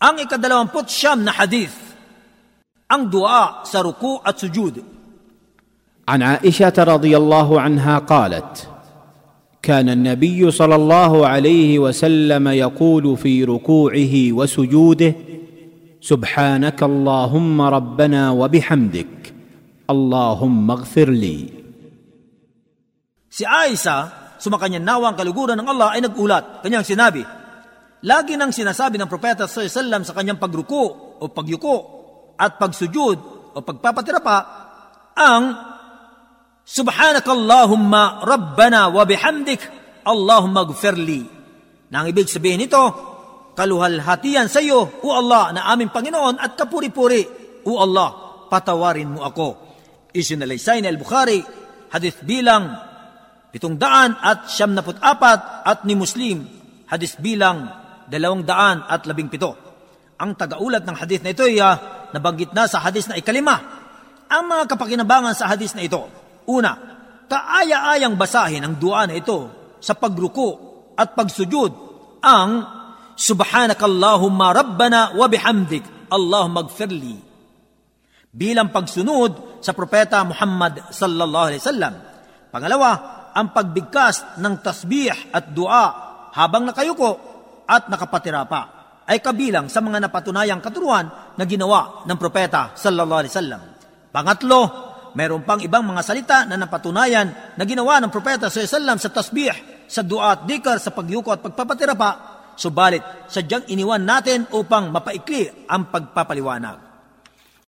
Ang ikadalawampot siyam na hadith, ang dua sa ruku at sujud. عن عائشة رضي الله عنها قالت: كان النبي صلى الله عليه وسلم يقول في ركوعه وسجوده: سبحانك اللهم ربنا وبحمدك، اللهم اغفر لي. سي عائشة سمكن ينوى ان الله اينك أولاد، كان ينسي نبي، Lagi nang sinasabi ng Propeta sallallahu sa kanyang pagruko o pagyuko at pagsujud o pagpapatirapa ang Subhanakallahumma Rabbana wa bihamdik Allahumma gfirli. Na ang ibig sabihin nito, kaluhalhatian sa iyo, O Allah, na aming Panginoon at kapuri-puri. O Allah, patawarin mo ako. Isinalaysay ni Al-Bukhari, hadith bilang pitong daan at siyam naput apat at ni Muslim, hadith bilang dalawang daan at labing pito. Ang tagaulat ng hadith na ito ay uh, nabanggit na sa hadith na ikalima. Ang mga kapakinabangan sa hadith na ito, una, kaaya-ayang basahin ang dua na ito sa pagruko at pagsujud ang Subhanakallahumma Rabbana wa bihamdik Allahumma gfirli bilang pagsunod sa propeta Muhammad sallallahu alaihi wasallam. Pangalawa, ang pagbigkas ng tasbih at dua habang nakayuko at nakapatira pa ay kabilang sa mga napatunayang katuruan na ginawa ng propeta sallallahu alaihi wasallam. Pangatlo, mayroon pang ibang mga salita na napatunayan na ginawa ng propeta sallallahu alaihi wasallam sa tasbih, sa dua at dikar, sa pagyuko at pagpapatira pa, subalit sadyang iniwan natin upang mapaikli ang pagpapaliwanag.